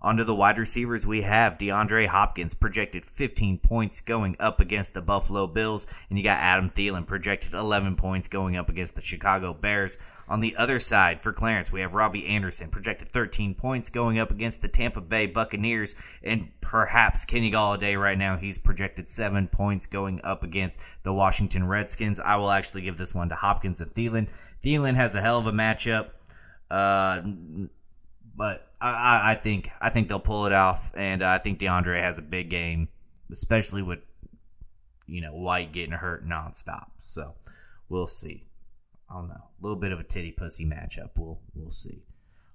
Onto the wide receivers, we have DeAndre Hopkins projected 15 points going up against the Buffalo Bills, and you got Adam Thielen projected 11 points going up against the Chicago Bears. On the other side, for Clarence, we have Robbie Anderson projected 13 points going up against the Tampa Bay Buccaneers, and perhaps Kenny Golladay right now, he's projected 7 points going up against the Washington Redskins. I will actually give this one to Hopkins and Thielen. Thielen has a hell of a matchup. Uh, but I, I think I think they'll pull it off, and I think DeAndre has a big game, especially with you know White getting hurt nonstop. So we'll see. I don't know, a little bit of a titty pussy matchup. We'll we'll see.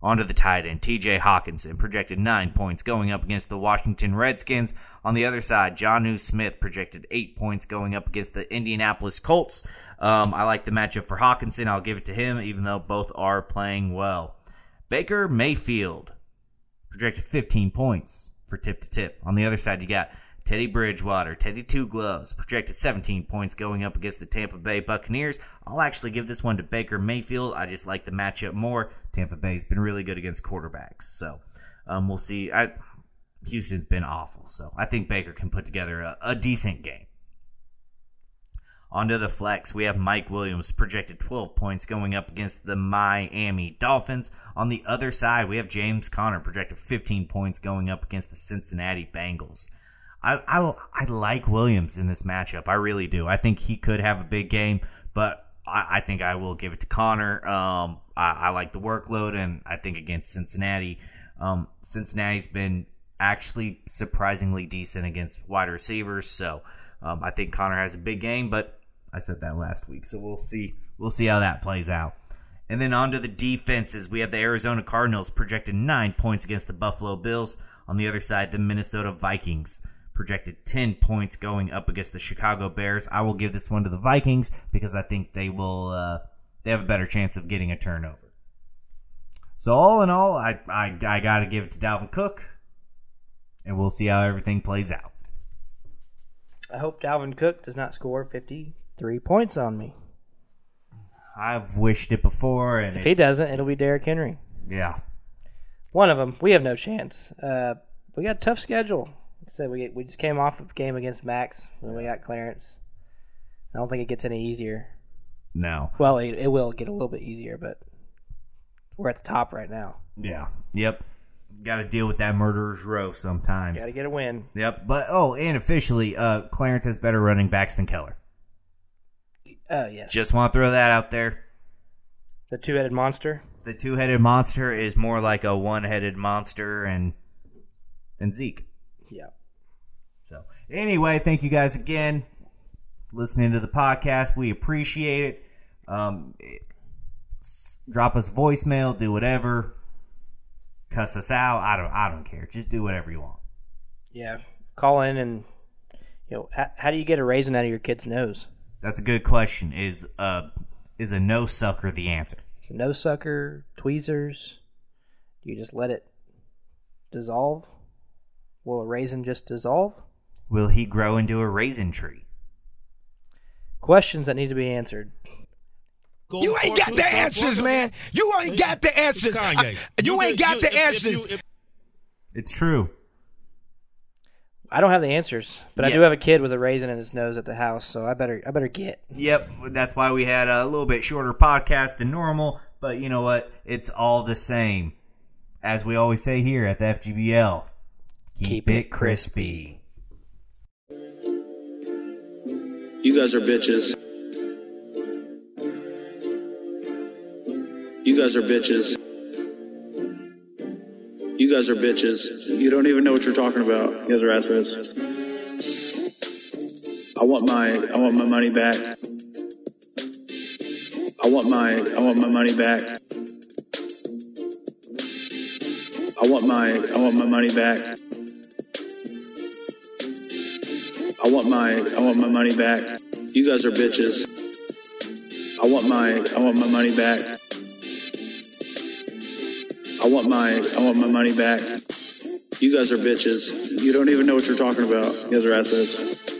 On to the tight end, TJ Hockenson, projected nine points going up against the Washington Redskins. On the other side, Jonnu Smith projected eight points going up against the Indianapolis Colts. Um, I like the matchup for Hockenson. I'll give it to him, even though both are playing well. Baker Mayfield projected 15 points for tip to tip. On the other side, you got Teddy Bridgewater, Teddy Two Gloves, projected 17 points going up against the Tampa Bay Buccaneers. I'll actually give this one to Baker Mayfield. I just like the matchup more. Tampa Bay's been really good against quarterbacks, so um, we'll see. I, Houston's been awful, so I think Baker can put together a, a decent game. Onto the flex, we have Mike Williams projected 12 points going up against the Miami Dolphins. On the other side, we have James Conner projected 15 points going up against the Cincinnati Bengals. I, I, I like Williams in this matchup. I really do. I think he could have a big game, but I, I think I will give it to Conner. Um, I, I, like the workload, and I think against Cincinnati, um, Cincinnati's been actually surprisingly decent against wide receivers. So um, I think Conner has a big game, but I said that last week, so we'll see. We'll see how that plays out. And then on to the defenses. We have the Arizona Cardinals projected nine points against the Buffalo Bills. On the other side, the Minnesota Vikings projected 10 points going up against the Chicago Bears. I will give this one to the Vikings because I think they will uh, they have a better chance of getting a turnover. So all in all, I I, I got to give it to Dalvin Cook, and we'll see how everything plays out. I hope Dalvin Cook does not score 53 points on me. I've wished it before, and If it, he doesn't, it'll be Derrick Henry. yeah, One of them. We have no chance. Uh, we got a tough schedule. Like I said, we we just came off a game against Max, and we got Clarence. I don't think it gets any easier. no, Well, it, it will get a little bit easier, but we're at the top right now. yeah, yep. Got to deal with that murderer's row sometimes. Got to get a win. Yep, but oh, and officially, uh, Clarence has better running backs than Keller. Oh yes, Just want to throw that out there. the two-headed monster. The two-headed monster is more like a one-headed monster, and and Zeke. Yeah. So anyway, thank you guys again listening to the podcast. We appreciate it. Um, drop us voicemail, do whatever, cuss us out. I don't. I don't care. Just do whatever you want. Yeah. Call in and you know how, how do you get a raisin out of your kid's nose? That's a good question. Is uh is a no sucker the answer? So no sucker, tweezers. Do you just let it dissolve? Will a raisin just dissolve? Will he grow into a raisin tree? Questions that need to be answered. You ain't got the answers, man. You ain't got the answers. I- you ain't got the answers. It's true. I don't have the answers, but I do have a kid with a raisin in his nose at the house, so I better I better get. Yep, that's why we had a little bit shorter podcast than normal, but you know what? It's all the same. As we always say here at the FGBL, keep, Keep it it crispy. You guys are bitches. You guys are bitches. You guys are bitches. You don't even know what you're talking about. You guys are assholes. I want my I want my money back. I want my I want my money back. I want my I want my money back. I want my I want my money back. You guys are bitches. I want my I want my money back. I want my I want my money back. You guys are bitches. You don't even know what you're talking about. You guys are assholes.